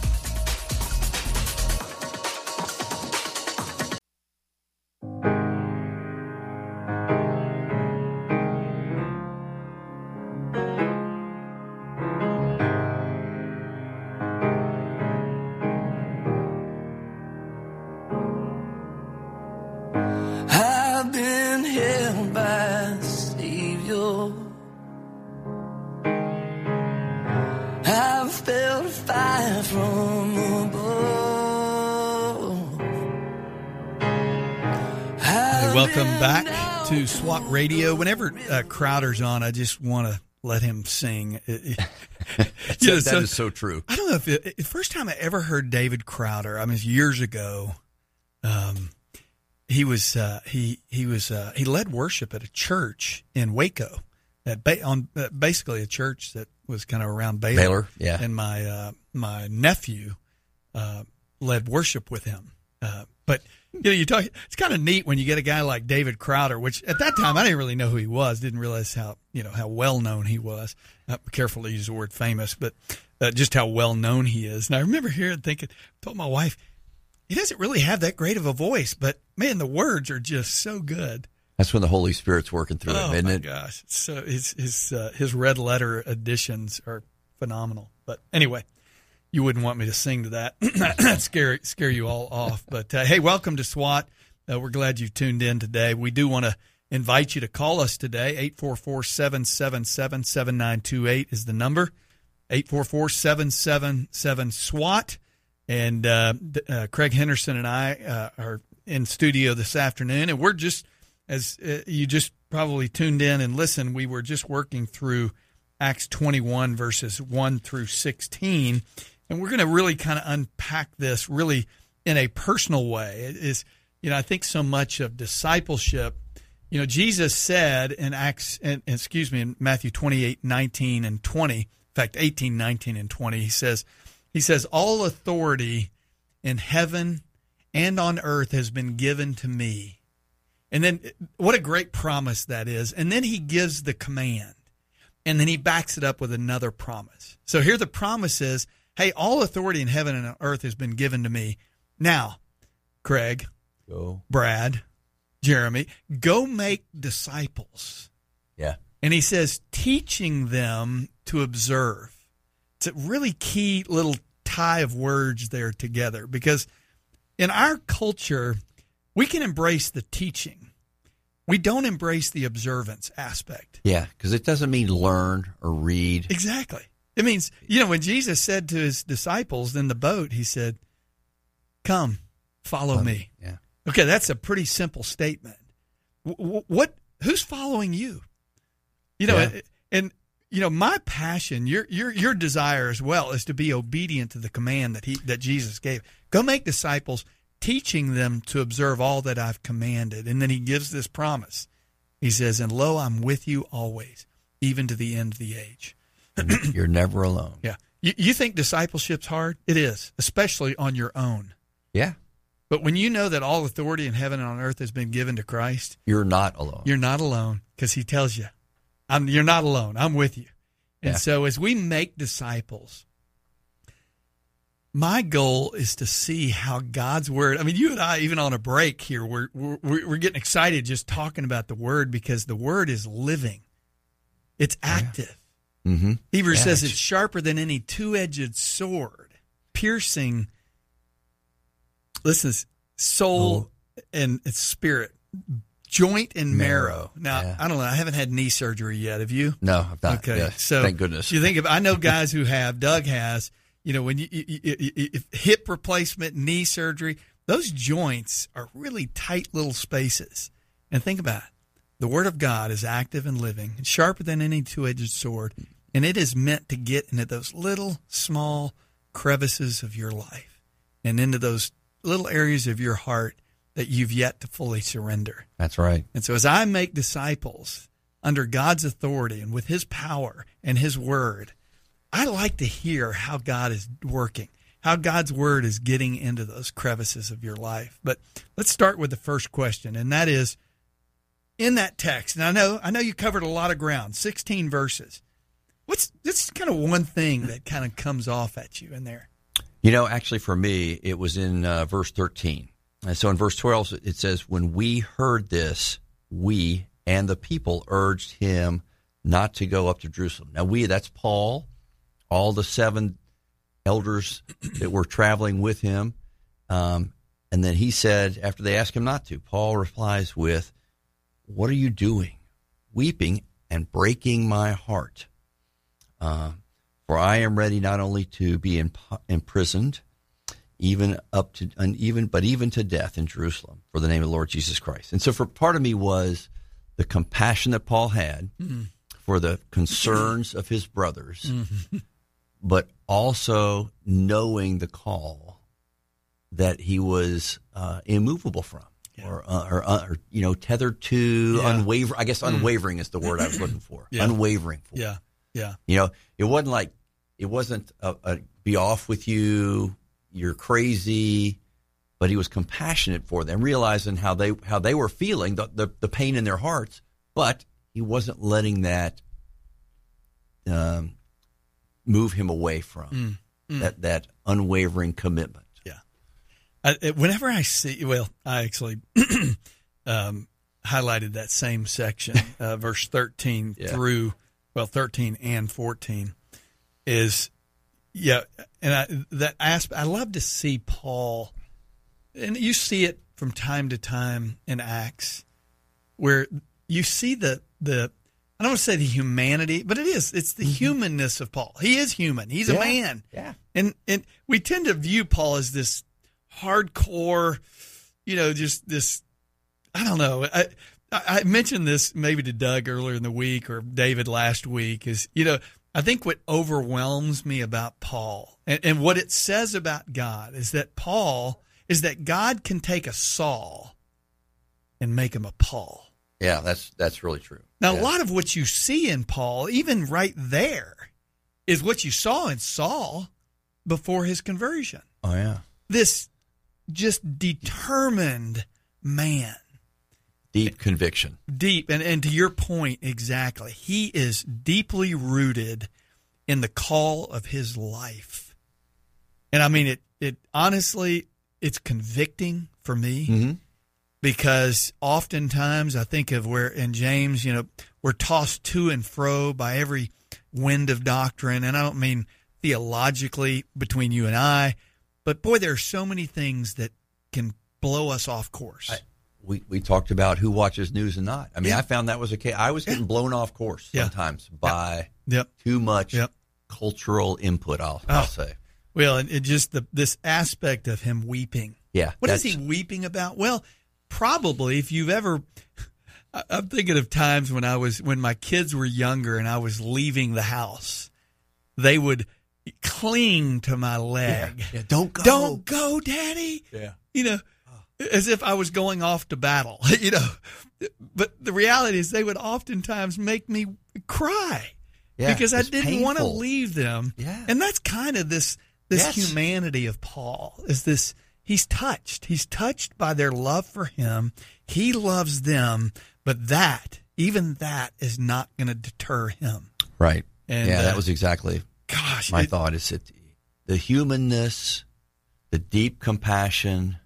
Speaker 2: Welcome back to SWAT Radio. Whenever uh, Crowder's on, I just want to let him sing. It- [LAUGHS] it- You know,
Speaker 3: that
Speaker 2: so-
Speaker 3: is so true
Speaker 2: I don't know if it, the first time I ever heard David Crowder. I mean, years ago. Um, he was uh, he he was uh, he led worship at a church in Waco, at ba- on uh, basically a church that was kind of around Baylor.
Speaker 3: Baylor, yeah.
Speaker 2: And my uh, my nephew uh, led worship with him. Uh, but [LAUGHS] you know, you talk. It's kind of neat when you get a guy like David Crowder, which at that time I didn't really know who he was. Didn't realize how you know how well known he was. Uh, careful to use the word famous, but uh, just how well known he is. And I remember hearing, thinking, told my wife, he doesn't really have that great of a voice, but man, the words are just so good.
Speaker 3: that's when the Holy Spirit's working through
Speaker 2: Oh
Speaker 3: him isn't
Speaker 2: my
Speaker 3: it
Speaker 2: gosh! So his his uh, his red letter editions are phenomenal. But anyway, you wouldn't want me to sing to [CLEARS THROAT] that. Scare scare you all off. But uh, hey, welcome to SWAT. Uh, we're glad you tuned in today. We do want to invite you to call us today. 844-777-7928 is the number. 844-777-SWAT. And uh, uh, Craig Henderson and I uh, are in studio this afternoon, and we're just as uh, you just probably tuned in and listened. We were just working through Acts 21 verses 1 through 16, and we're going to really kind of unpack this really in a personal way. It is, you know, I think so much of discipleship. You know, Jesus said in Acts, excuse me, in Matthew 28, 19 and 20, in fact, 18, 19 and 20, he says, he says, all authority in heaven and on earth has been given to me. And then what a great promise that is. And then he gives the command. And then he backs it up with another promise. So here the promise is, hey, all authority in heaven and on earth has been given to me. Now, Craig,
Speaker 3: go
Speaker 2: Brad, Jeremy, go make disciples.
Speaker 3: yeah
Speaker 2: And he says, teaching them to observe. It's a really key little tie of words there together because in our culture, we can embrace the teaching. We don't embrace the observance aspect.
Speaker 3: yeah because it doesn't mean learn or read
Speaker 2: Exactly. It means, you know, when Jesus said to his disciples in the boat, he said, Come, follow me.
Speaker 3: yeah
Speaker 2: Okay, that's a pretty simple statement. W- what who's following you? You know,
Speaker 3: Yeah.
Speaker 2: and you know, my passion, your your your desire as well is to be obedient to the command that he that Jesus gave. Go make disciples, teaching them to observe all that I've commanded. And then he gives this promise. He says, "And lo, I'm with you always, even to the end of the age."
Speaker 3: You're never alone.
Speaker 2: Yeah. You, you think discipleship's hard? It is, especially on your own.
Speaker 3: Yeah.
Speaker 2: But when you know that all authority in heaven and on earth has been given to Christ,
Speaker 3: You're not alone.
Speaker 2: you're not alone because he tells you, I'm, you're not alone. I'm with you. And
Speaker 3: Yeah.
Speaker 2: so as we make disciples, my goal is to see how God's word. I mean, you and I, even on a break here, we're, we're, we're getting excited just talking about the word because the word is living. It's active.
Speaker 3: Mm-hmm.
Speaker 2: Hebrews
Speaker 3: Yeah,
Speaker 2: says
Speaker 3: it's-
Speaker 2: sharper than any two edged sword, piercing, listen, soul and spirit, joint and marrow. Now,
Speaker 3: yeah.
Speaker 2: I don't know. I haven't had knee surgery yet. Have you?
Speaker 3: No, I've not.
Speaker 2: Okay.
Speaker 3: Yeah,
Speaker 2: So
Speaker 3: thank goodness.
Speaker 2: You think of, I know guys who [LAUGHS] have, Doug has, you know, when you, you, you, you- if hip replacement, knee surgery, those joints are really tight little spaces. And think about it. The Word of God is active and living, and sharper than any two edged sword, and it is meant to get into those little, small crevices of your life and into those little areas of your heart that you've yet to fully surrender.
Speaker 3: That's right.
Speaker 2: And so, as I make disciples under God's authority and with His power and His word, I like to hear how God is working, how God's word is getting into those crevices of your life. But let's start with the first question, and that is in that text. And I know, I know you covered a lot of ground, 16 verses. What's this kind of one thing that kind of comes off at you in there?
Speaker 3: You know, actually, for me, it was in uh, verse 13. And so in verse 12, it says, When we heard this, we and the people urged him not to go up to Jerusalem. Now, we, that's Paul, all the seven elders that were traveling with him. Um, and then he said, after they asked him not to, Paul replies with, What are you doing? Weeping and breaking my heart. Uh, for I am ready not only to be imp- imprisoned, even up to even but even to death in Jerusalem for the name of the Lord Jesus Christ. And so, for part of me was the compassion that Paul had for the concerns of his brothers, [LAUGHS] but also knowing the call that he was uh, immovable from. Or, uh, or, uh, or you know tethered to
Speaker 2: Yeah.
Speaker 3: unwavering. I guess unwavering is the word I was looking for. [LAUGHS]
Speaker 2: Yeah.
Speaker 3: Unwavering. For.
Speaker 2: Yeah, yeah,
Speaker 3: You know, it wasn't like it wasn't a, a be off with you. You're crazy, but he was compassionate for them, realizing how they how they were feeling the the, the pain in their hearts, but he wasn't letting that um, move him away from that that unwavering commitment.
Speaker 2: I, it- whenever I see, well, I actually [CLEARS THROAT] um, highlighted that same section, [LAUGHS] uh, verse 13
Speaker 3: Yeah.
Speaker 2: through, well, 13 and 14 is, yeah, and I, that aspect, I love to see Paul, and you see it from time to time in Acts, where you see the, the, I don't want to say the humanity, but it is. It's the mm-hmm. humanness of Paul. He is human. He's a man.
Speaker 3: Yeah.
Speaker 2: And and we tend to view Paul as this hardcore, you know, just this. I don't know. I I mentioned this maybe to Doug earlier in the week or David last week. Is you know I think what overwhelms me about Paul and, and what it says about God is that Paul is that God can take a Saul and make him a Paul.
Speaker 3: Yeah, that's that's really true.
Speaker 2: Now,
Speaker 3: Yeah.
Speaker 2: a lot of what you see in Paul, even right there, is what you saw in Saul before his conversion.
Speaker 3: Oh yeah,
Speaker 2: This just determined man,
Speaker 3: deep conviction.
Speaker 2: deep, and, and to your point, exactly, he is deeply rooted in the call of his life. And I mean, it, it honestly, it's convicting for me
Speaker 3: Mm-hmm.
Speaker 2: because oftentimes I think of where in James, you know, we're tossed to and fro by every wind of doctrine. And I don't mean theologically between you and I, but boy, there are so many things that can blow us off course.
Speaker 3: I- we, we talked about who watches news and not. I mean,
Speaker 2: Yeah.
Speaker 3: I found that was a case. I was getting blown off course
Speaker 2: Yeah.
Speaker 3: sometimes by
Speaker 2: yep.
Speaker 3: too much
Speaker 2: Yep.
Speaker 3: cultural input. I'll, oh. I'll
Speaker 2: Oh.
Speaker 3: say.
Speaker 2: Well, and it just the this aspect of him weeping.
Speaker 3: Yeah.
Speaker 2: What is he weeping about? Well, probably if you've ever, I'm thinking of times when I was when my kids were younger and I was leaving the house. They would cling to my leg.
Speaker 3: Yeah, don't go.
Speaker 2: Don't go, Daddy.
Speaker 3: Yeah.
Speaker 2: You know, as if I was going off to battle. [LAUGHS] You know, but the reality is they would oftentimes make me cry
Speaker 3: Yeah,
Speaker 2: because I didn't want to leave them.
Speaker 3: Yeah.
Speaker 2: and that's kind of this this
Speaker 3: Yes.
Speaker 2: humanity of Paul is this. He's touched. He's touched by their love for him. He loves them, but that, even that, is not going to deter him.
Speaker 3: Right.
Speaker 2: And,
Speaker 3: yeah,
Speaker 2: uh,
Speaker 3: that was exactly
Speaker 2: Gosh,
Speaker 3: my
Speaker 2: it-
Speaker 3: thought. Is that the humanness, the deep compassion,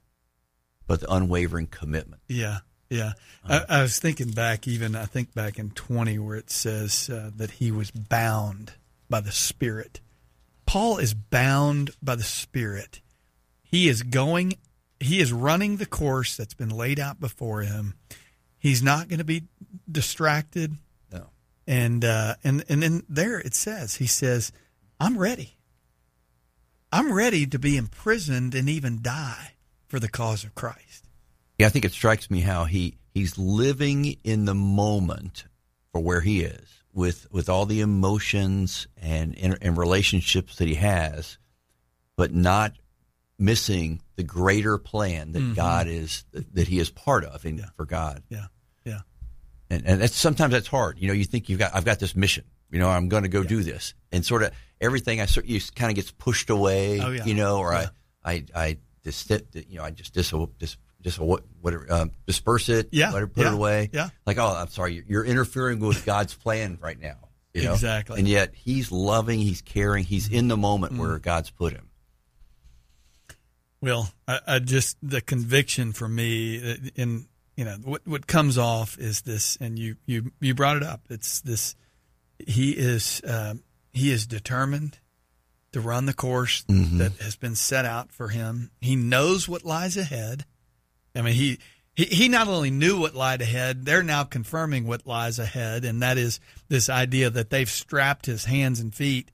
Speaker 3: but the unwavering commitment.
Speaker 2: Yeah, yeah.
Speaker 3: Uh-huh.
Speaker 2: I, I was thinking back, even I think back in twenty, where it says uh, that he was bound by the Spirit. Paul is bound by the Spirit. He is going. He is running the course that's been laid out before him. He's not going to be distracted.
Speaker 3: No.
Speaker 2: And uh, and and then there it says he says, "I'm ready. I'm ready to be imprisoned and even die for the cause of Christ."
Speaker 3: Yeah, I think it strikes me how he he's living in the moment for where he is with with all the emotions and and, and relationships that he has, but not missing the greater plan that mm-hmm. God is that he is part of in, for God.
Speaker 2: Yeah, yeah.
Speaker 3: and and that's sometimes that's hard. You know, you think you've got I've got this mission. You know, I'm going to go do this, and sort of everything I sort you kind of gets pushed away.
Speaker 2: Oh, yeah.
Speaker 3: You know, or
Speaker 2: Yeah.
Speaker 3: I I I just you know I just dis dis what whatever um, disperse it.
Speaker 2: Yeah,
Speaker 3: let it put
Speaker 2: yeah,
Speaker 3: it away.
Speaker 2: yeah.
Speaker 3: like oh, I'm sorry, you're- interfering with God's plan right now. You know?
Speaker 2: Exactly.
Speaker 3: and yet He's loving, He's caring, He's in the moment
Speaker 2: Mm.
Speaker 3: where God's put him.
Speaker 2: Well, I, I just the conviction for me uh, in you know what what comes off is this, and you you you brought it up. It's this. He is uh, he is determined to run the course that has been set out for him. He knows what lies ahead. I mean, he. He, he not only knew what lied ahead, they're now confirming what lies ahead, and that is this idea that they've strapped his hands and feet,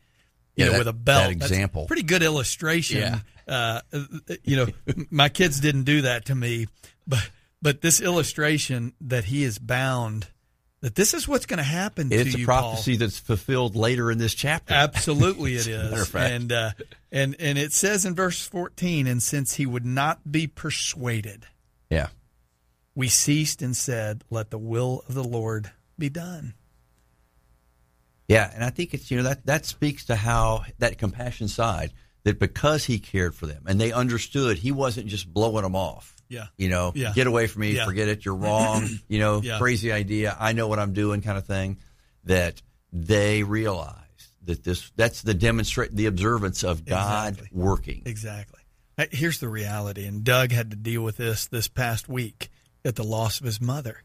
Speaker 2: you
Speaker 3: Yeah,
Speaker 2: know,
Speaker 3: that-
Speaker 2: with a belt.
Speaker 3: that
Speaker 2: That's
Speaker 3: example.
Speaker 2: pretty good illustration.
Speaker 3: Yeah.
Speaker 2: Uh, you know, [LAUGHS] my kids didn't do that to me, but but this illustration that he is bound, that this is what's going to happen
Speaker 3: It's
Speaker 2: to
Speaker 3: a
Speaker 2: you,
Speaker 3: prophecy that's fulfilled later in this chapter.
Speaker 2: Absolutely, [LAUGHS] it
Speaker 3: is. Matter of fact.
Speaker 2: And uh, and and it says in verse fourteen, and since he would not be persuaded,
Speaker 3: Yeah,
Speaker 2: we ceased and said, "Let the will of the Lord be done."
Speaker 3: Yeah, and I think it's you know that that speaks to how that compassion side that because he cared for them and they understood he wasn't just blowing them off.
Speaker 2: Yeah.
Speaker 3: You know,
Speaker 2: Yeah.
Speaker 3: get away from me,
Speaker 2: Yeah.
Speaker 3: forget it, you're [CLEARS THROAT] wrong, you know,
Speaker 2: Yeah.
Speaker 3: crazy idea, I know what I'm doing kind of thing that they realize that this that's the demonstrate the observance of God
Speaker 2: Exactly.
Speaker 3: working.
Speaker 2: Exactly. Here's the reality, and Doug had to deal with this this past week at the loss of his mother.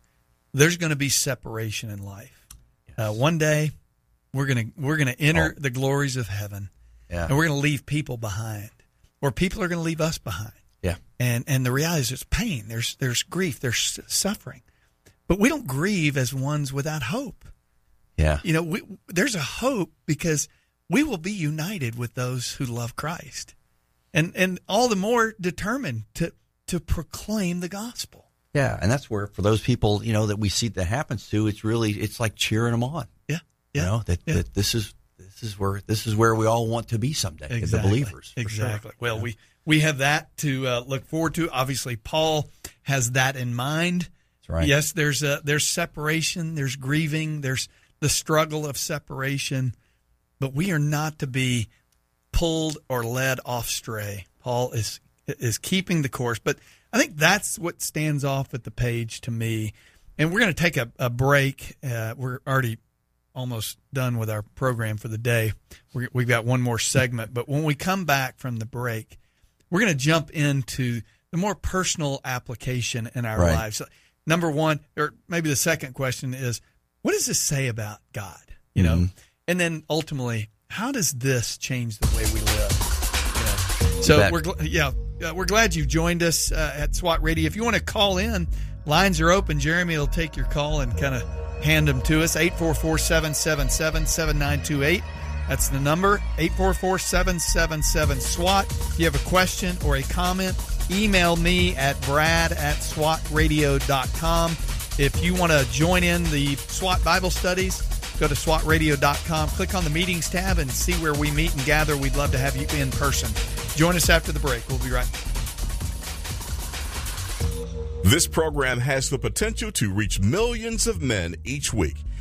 Speaker 2: There's going to be separation in life. Uh, one day, we're gonna we're gonna enter
Speaker 3: Oh.
Speaker 2: the glories of heaven,
Speaker 3: Yeah.
Speaker 2: and we're gonna leave people behind, or people are gonna leave us behind.
Speaker 3: Yeah.
Speaker 2: And and the reality is, there's pain, there's there's grief, there's suffering, but we don't grieve as ones without hope.
Speaker 3: Yeah.
Speaker 2: You know, we, there's a hope because we will be united with those who love Christ, and and all the more determined to to proclaim the gospel.
Speaker 3: Yeah, and that's where for those people, you know, that we see that happens to, it's really it's like cheering them on.
Speaker 2: Yeah,
Speaker 3: You know, that,
Speaker 2: yeah.
Speaker 3: that this is this is where this is where we all want to be someday as the believers. for sure.
Speaker 2: Exactly. Well, we we have that to uh, look forward to. Obviously, Paul has that in mind.
Speaker 3: That's right.
Speaker 2: Yes, there's a there's separation, there's grieving, there's the struggle of separation, but we are not to be pulled or led off stray. Paul is is keeping the course, but I think that's what stands off at the page to me. And we're going to take a, a break. Uh, we're already almost done with our program for the day. we we've got one more segment, but when we come back from the break, we're going to jump into the more personal application in our
Speaker 3: Right.
Speaker 2: lives. Number one, or maybe the second question is, what does this say about God? You know, and then ultimately, how does this change the way we live? You know? So we're gl- yeah, uh, we're glad you've joined us uh, at SWAT Radio. If you want to call in, lines are open. Jeremy will take your call and kind of hand them to us. 844-777-7928. That's the number, 844-777-SWAT. If you have a question or a comment, email me at brad at swatradio.com. If you want to join in the SWAT Bible studies, go to swatradio.com, click on the meetings tab, and see where we meet and gather. We'd love to have you in person. Join us after the break. We'll be right back.
Speaker 4: This program has the potential to reach millions of men each week.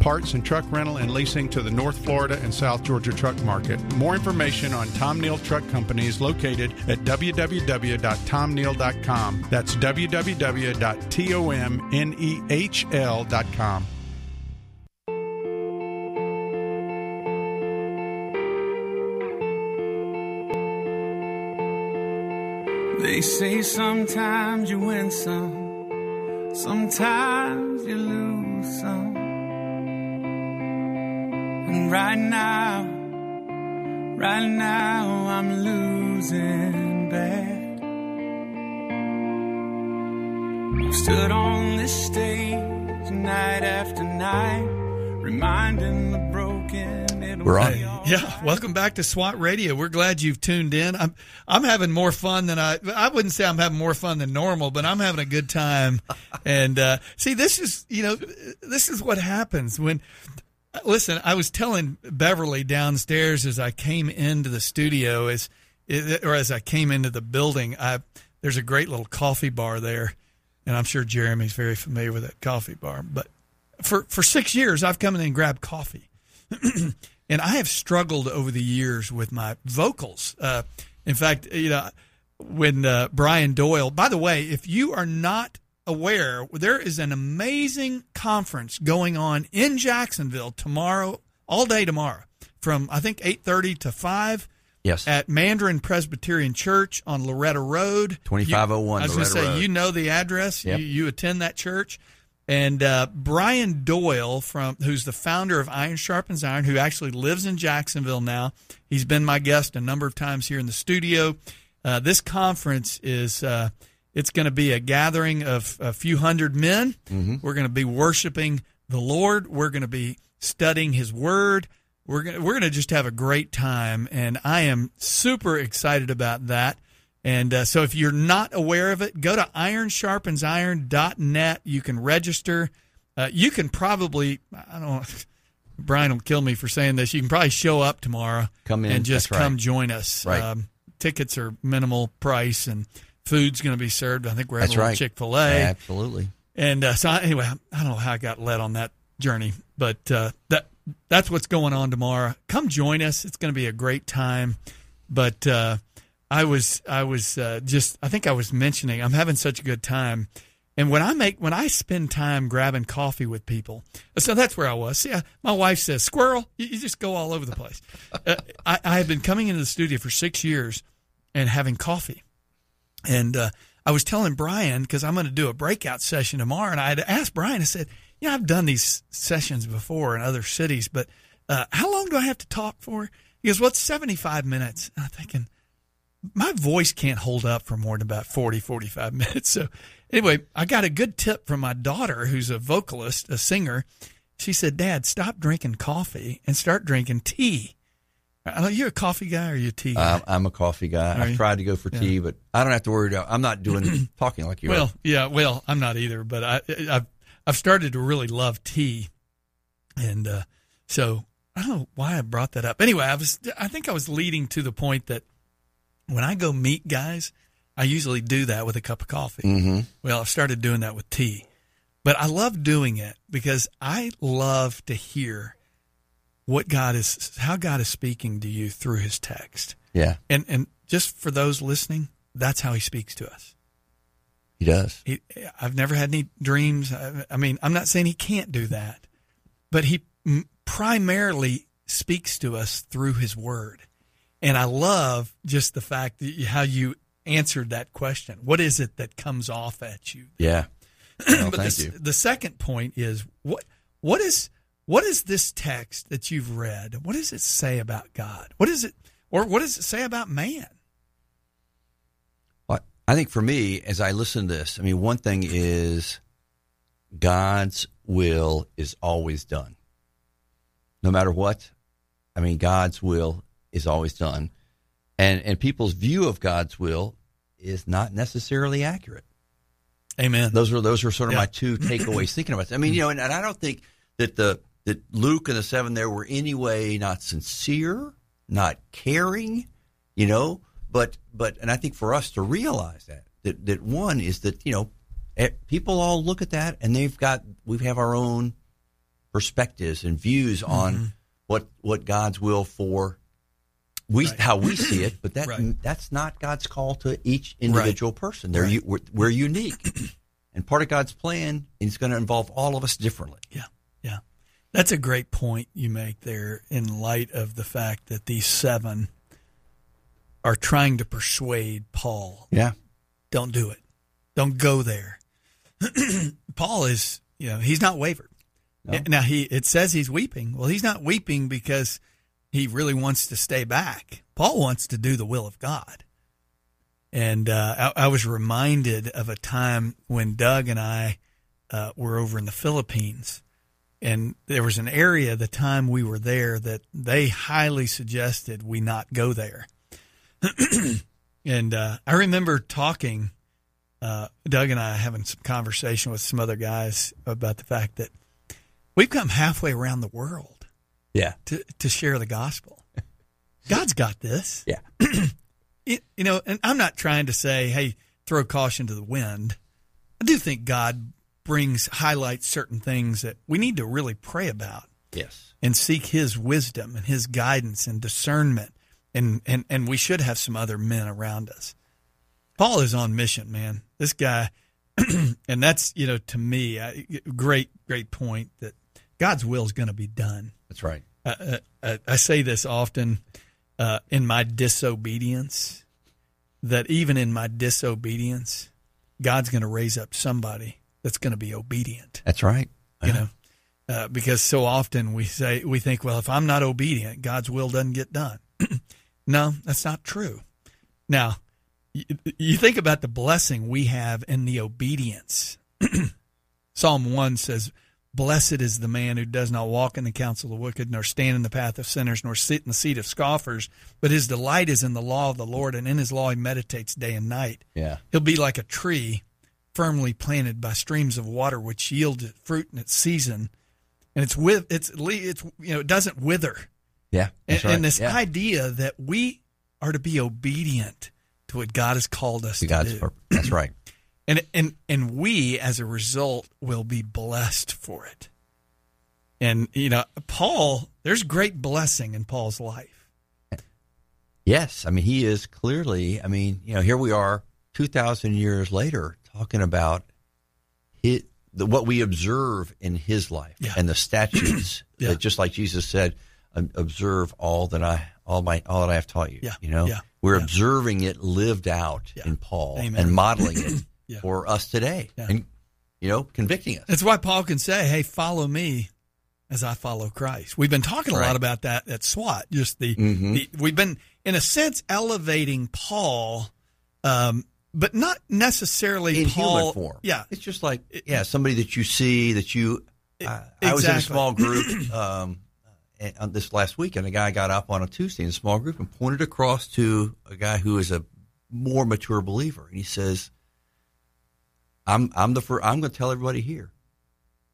Speaker 6: parts and truck rental and leasing to the North Florida and South Georgia truck market. More information on Tom Nehl Truck Company is located at www.tomnehl.com. That's www.tomnehl.com.
Speaker 7: They say sometimes you win some, sometimes you lose some. And right now, right now I'm losing bad. I've stood on this stage night after night, reminding the broken. it'll
Speaker 3: We're on.
Speaker 7: be all
Speaker 2: Yeah, welcome back to SWAT Radio. We're glad you've tuned in. I'm I'm having more fun than I I wouldn't say I'm having more fun than normal, but I'm having a good time. And uh, see, this is you know this is what happens when. Listen, I was telling Beverly downstairs as I came into the studio, as or as I came into the building. I there's a great little coffee bar there, and I'm sure Jeremy's very familiar with that coffee bar. But for for six years, I've come in and grabbed coffee. [CLEARS THROAT] and I have struggled over the years with my vocals. Uh, in fact, you know, when uh, Brian Doyle, by the way, if you are not aware, there is an amazing conference going on in Jacksonville tomorrow, all day tomorrow, from I think eight thirty to five.
Speaker 3: Yes.
Speaker 2: At Mandarin Presbyterian Church on Loretto Road.
Speaker 3: 2501
Speaker 2: You- I was going to say,
Speaker 3: Road.
Speaker 2: you know the address.
Speaker 3: Yep.
Speaker 2: You, you attend that church. And uh, Brian Doyle, from who's the founder of Iron Sharpens Iron, who actually lives in Jacksonville now. He's been my guest a number of times here in the studio. Uh, this conference is uh, it's going to be a gathering of a few hundred men. We're going to be worshiping the Lord. We're going to be studying His Word. We're going we're going to just have a great time, and I am super excited about that. And uh, so, if you're not aware of it, go to ironsharpensiron.net. You can register. Uh, you can probably, I don't. [LAUGHS] Brian will kill me for saying this. You can probably show up tomorrow
Speaker 3: Come in,
Speaker 2: and just
Speaker 3: right.
Speaker 2: come join us.
Speaker 3: Right.
Speaker 2: Um, tickets are minimal price, and food's going to be served. I think we're having a
Speaker 3: right.
Speaker 2: little Chick Fil A.
Speaker 3: Absolutely.
Speaker 2: And uh, so I- anyway, I don't know how I got led on that journey, but uh, that that's what's going on tomorrow. Come join us. It's going to be a great time. But uh, I was I was uh, just I think I was mentioning I'm having such a good time. And when I make when I spend time grabbing coffee with people, so that's where I was. See, I, my wife says, "Squirrel, you, you just go all over the place." uh, I, I have been coming into the studio for six years and having coffee. And uh, I was telling Brian because I'm going to do a breakout session tomorrow, and I had asked Brian. I said, "You know, I've done these sessions before in other cities, but uh, how long do I have to talk for?" He goes, "Well, it's 75 minutes." And I'm thinking, my voice can't hold up for more than about 40, 45 [LAUGHS] minutes. So anyway, I got a good tip from my daughter, who's a vocalist, a singer. She said, "Dad, stop drinking coffee and start drinking tea." Are you a coffee guy or are you a tea guy?
Speaker 3: Um, I'm a coffee guy.
Speaker 2: Are
Speaker 3: I've
Speaker 2: you?
Speaker 3: tried to go for tea, but I don't have to worry about. I'm not doing [CLEARS THROAT] talking like you
Speaker 2: Well,
Speaker 3: are.
Speaker 2: yeah, well, I'm not either, but I, I've I've started to really love tea, and uh, so I don't know why I brought that up. Anyway, I was I think I was leading to the point that when I go meet guys, I usually do that with a cup of coffee.
Speaker 3: Mm-hmm.
Speaker 2: Well, I've started doing that with tea, but I love doing it because I love to hear what God is, how God is speaking to you through His text.
Speaker 3: Yeah.
Speaker 2: And and just for those listening, that's how he speaks to us.
Speaker 3: He does.
Speaker 2: He, I've never had any dreams. I, I mean, I'm not saying he can't do that, but he m- primarily speaks to us through his word. And I love just the fact that you, how you answered that question. What is it that comes off at you?
Speaker 3: Yeah. [CLEARS THROAT] Well,
Speaker 2: but
Speaker 3: thank
Speaker 2: the,
Speaker 3: you.
Speaker 2: the second point is what what is what is this text that you've read? What does it say about God? What is it or what does it say about man?
Speaker 3: Well, I think for me, as I listen to this, I mean, one thing is God's will is always done. No matter what, I mean, God's will is always done. And, and people's view of God's will is not necessarily accurate.
Speaker 2: Amen.
Speaker 3: Those are those are sort of
Speaker 2: Yeah.
Speaker 3: my two [CLEARS THROAT] takeaways thinking about this. I mean, you know, and, and I don't think that the that Luke and the seven there were any way not sincere, not caring, you know, but but and I think for us to realize that that that one is that you know eh, people all look at that and they've got we have our own perspectives and views on what what God's will for we
Speaker 2: Right.
Speaker 3: how we see it, but that
Speaker 2: Right.
Speaker 3: that's not God's call to each individual person. They're we're, we're unique, and part of God's plan is going to involve all of us differently.
Speaker 2: Yeah. That's a great point you make there in light of the fact that these seven are trying to persuade Paul,
Speaker 3: Yeah,
Speaker 2: don't do it. Don't go there. [CLEARS THROAT] Paul is, you know, he's not wavered.
Speaker 3: No.
Speaker 2: Now he it says he's weeping. Well, he's not weeping because he really wants to stay back. Paul wants to do the will of God. And uh, I, I was reminded of a time when Doug and I uh, were over in the Philippines, and there was an area the time we were there that they highly suggested we not go there. [CLEARS THROAT] and uh, I remember talking, uh, Doug and I having some conversation with some other guys about the fact that we've come halfway around the world
Speaker 3: yeah,
Speaker 2: to, to share the gospel. [LAUGHS] God's got this.
Speaker 3: yeah, [CLEARS THROAT]
Speaker 2: It, you know, and I'm not trying to say, hey, throw caution to the wind. I do think God brings, highlights certain things that we need to really pray about
Speaker 3: yes,
Speaker 2: and seek his wisdom and his guidance and discernment. And, and, and we should have some other men around us. Paul is on mission, man. This guy, [CLEARS THROAT] and that's, you know, to me, I, great, great point that God's will is going to be done.
Speaker 3: that's right.
Speaker 2: I, I, I say this often uh, in my disobedience that even in my disobedience, God's going to raise up somebody that's going to be obedient.
Speaker 3: That's right.
Speaker 2: You know, uh, because so often we say we think, well, if I'm not obedient, God's will doesn't get done. [CLEARS THROAT] no, that's not true. Now, you, you think about the blessing we have in the obedience. [CLEARS THROAT] Psalm 1 says, Blessed is the man who does not walk in the counsel of the wicked, nor stand in the path of sinners, nor sit in the seat of scoffers, but his delight is in the law of the Lord, and in his law he meditates day and night.
Speaker 3: Yeah,
Speaker 2: He'll be like a tree firmly planted by streams of water, which yields fruit in its season, and it's with it's it's you know it doesn't wither.
Speaker 3: yeah,
Speaker 2: And,
Speaker 3: right.
Speaker 2: and this
Speaker 3: yeah.
Speaker 2: idea that we are to be obedient to what God has called us
Speaker 3: To
Speaker 2: to
Speaker 3: God's
Speaker 2: do,
Speaker 3: purpose. That's right. [CLEARS THROAT]
Speaker 2: and and and we as a result will be blessed for it. And you know, Paul, there's great blessing in Paul's life.
Speaker 3: Yes, I mean he is clearly. I mean, you know, here we are, two thousand years later, talking about his, the, what we observe in his life
Speaker 2: Yeah.
Speaker 3: and the statutes. [CLEARS THROAT]
Speaker 2: Yeah.
Speaker 3: that just like Jesus said, "Um, observe all that I all my all that I have taught you.
Speaker 2: Yeah.
Speaker 3: You know, we're observing it lived out in Paul
Speaker 2: Amen.
Speaker 3: and modeling it [CLEARS THROAT] for us today, and you know, convicting us.
Speaker 2: That's why Paul can say, "Hey, follow me as I follow Christ." We've been talking a
Speaker 3: Right.
Speaker 2: lot about that at SWAT. Just the,
Speaker 3: Mhm.
Speaker 2: the we've been in a sense elevating Paul, um, but not necessarily
Speaker 3: in
Speaker 2: Paul.
Speaker 3: human form.
Speaker 2: Yeah,
Speaker 3: it's just like yeah, somebody that you see that you. Uh, I was in a small [CLEARS THROAT] group um, on this last week, and a guy got up on a Tuesday in a small group and pointed across to a guy who is a more mature believer, and he says, "I'm I'm the first, I'm going to tell everybody here.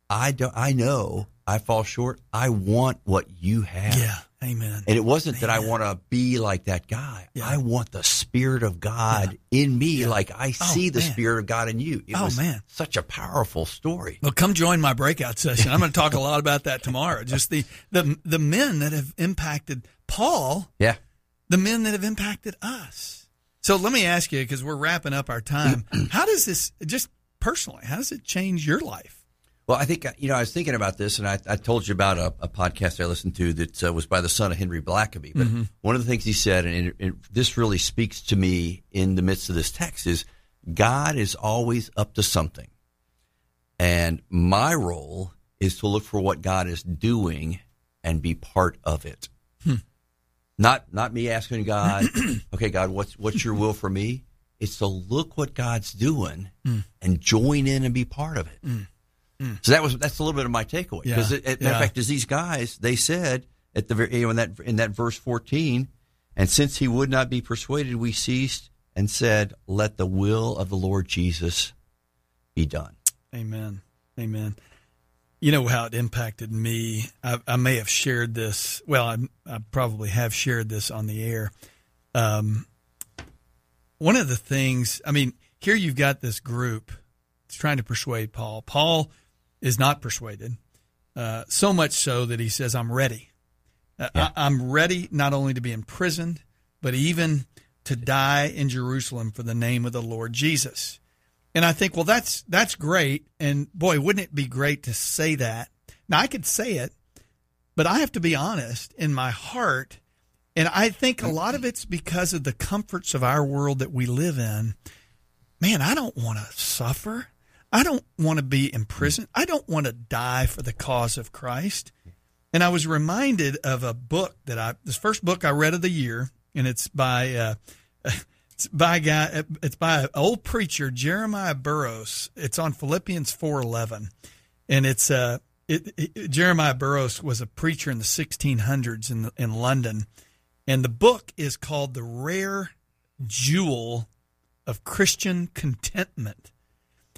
Speaker 3: I don't I know I fall short. I want what you have.
Speaker 2: yeah, Amen.
Speaker 3: And it wasn't that I want to be like that guy.
Speaker 2: Yeah.
Speaker 3: I want the Spirit of God in me, like I
Speaker 2: Oh,
Speaker 3: see the
Speaker 2: man.
Speaker 3: Spirit of God in you. It
Speaker 2: Oh,
Speaker 3: was
Speaker 2: man.
Speaker 3: such a powerful story.
Speaker 2: Well, come join my breakout session. I'm going to talk a lot about that tomorrow. Just the the the men that have impacted Paul,
Speaker 3: Yeah.
Speaker 2: the men that have impacted us. So let me ask you, because we're wrapping up our time. [CLEARS THROAT] how does this, just personally, how does it change your life?
Speaker 3: Well, I think you know I was thinking about this, and I, I told you about a, a, podcast I listened to that uh, was by the son of Henry Blackaby. But mm-hmm. one of the things he said, and it, it, this really speaks to me in the midst of this text, is God is always up to something, and my role is to look for what God is doing and be part of it. Hmm. Not not me asking God, [CLEARS THROAT] okay, God, what's what's your will for me? It's to look what God's doing mm. and join in and be part of it. Mm. Mm. So that was that's a little bit of my takeaway. Because yeah. yeah. fact, as these guys, they said at the very you know, in that in that verse fourteen, and since he would not be persuaded, we ceased and said, "Let the will of the Lord Jesus be done."
Speaker 2: Amen. Amen. You know how it impacted me. I, I may have shared this. Well, I, I, probably have shared this on the air. Um, one of the things, I mean, here you've got this group that's trying to persuade Paul. Paul is not persuaded, uh, so much so that he says, "I'm ready. Uh, yeah. I, I'm ready not only to be imprisoned, but even to die in Jerusalem for the name of the Lord Jesus." And I think, well, that's that's great. And boy, wouldn't it be great to say that? Now I could say it, but I have to be honest in my heart. And I think a lot of it's because of the comforts of our world that we live in. Man, I don't want to suffer. I don't want to be in prison. I don't want to die for the cause of Christ. And I was reminded of a book that I, this first book I read of the year, and it's by uh, [LAUGHS] it's by a guy. It's by an old preacher, Jeremiah Burroughs. It's on Philippians four eleven, and it's uh, it, it, Jeremiah Burroughs was a preacher in the 1600s in in London, and the book is called "The Rare Jewel of Christian Contentment."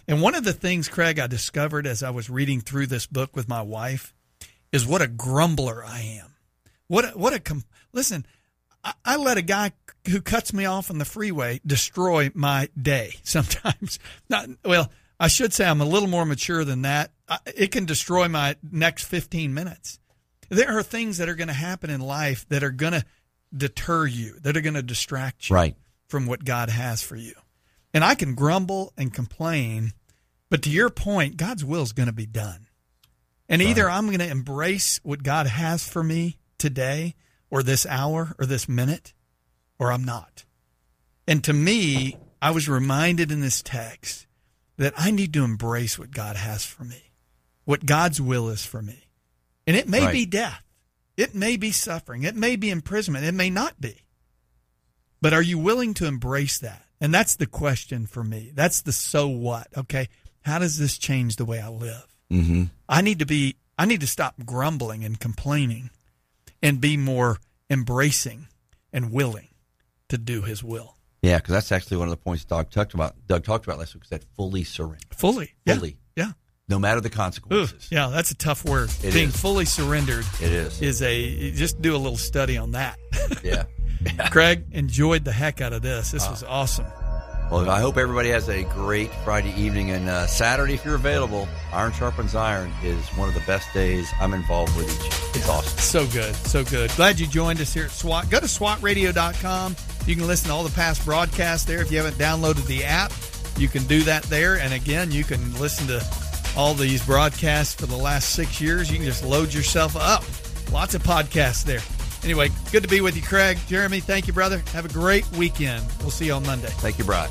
Speaker 2: And one of the things, Craig, I discovered as I was reading through this book with my wife is what a grumbler I am. What a, what a com- listen. I, I let a guy who cuts me off on the freeway destroy my day [LAUGHS] sometimes. Not well, I should say I'm a little more mature than that. It can destroy my next 15 minutes. There are things that are going to happen in life that are going to deter you, that are going to distract you
Speaker 3: right.
Speaker 2: from what God has for you. And I can grumble and complain, but to your point, God's will is going to be done. And right. either I'm going to embrace what God has for me today or this hour or this minute, or I'm not. And to me, I was reminded in this text that I need to embrace what God has for me, what God's will is for me. And it may right. be death, it may be suffering, it may be imprisonment, it may not be. But are you willing to embrace that? And that's the question for me. That's the so what. Okay. How does this change the way I live? Mm-hmm. I need to be, I need to stop grumbling and complaining and be more embracing and willing to do his will.
Speaker 3: Yeah, because that's actually one of the points Doug talked about. Doug talked about last week. Is that fully surrender?
Speaker 2: Fully,
Speaker 3: fully,
Speaker 2: yeah, yeah.
Speaker 3: No matter the consequences.
Speaker 2: Ooh, yeah, that's a tough word.
Speaker 3: It
Speaker 2: Being
Speaker 3: is.
Speaker 2: fully surrendered.
Speaker 3: It is.
Speaker 2: Is a just do a little study on that.
Speaker 3: yeah. [LAUGHS] yeah.
Speaker 2: Craig enjoyed the heck out of this. This uh, was awesome.
Speaker 3: Well, I hope everybody has a great Friday evening and uh, Saturday if you're available. Iron Sharpens Iron is one of the best days I'm involved with each. It's awesome.
Speaker 2: So good, so good. Glad you joined us here at SWAT. Go to SWATradio.com. You can listen to all the past broadcasts there. If you haven't downloaded the app, you can do that there. And again, you can listen to all these broadcasts for the last six years. You can just load yourself up. Lots of podcasts there. Anyway, good to be with you, Craig. Jeremy, thank you, brother. Have a great weekend. We'll see you on Monday.
Speaker 3: Thank you, Brad.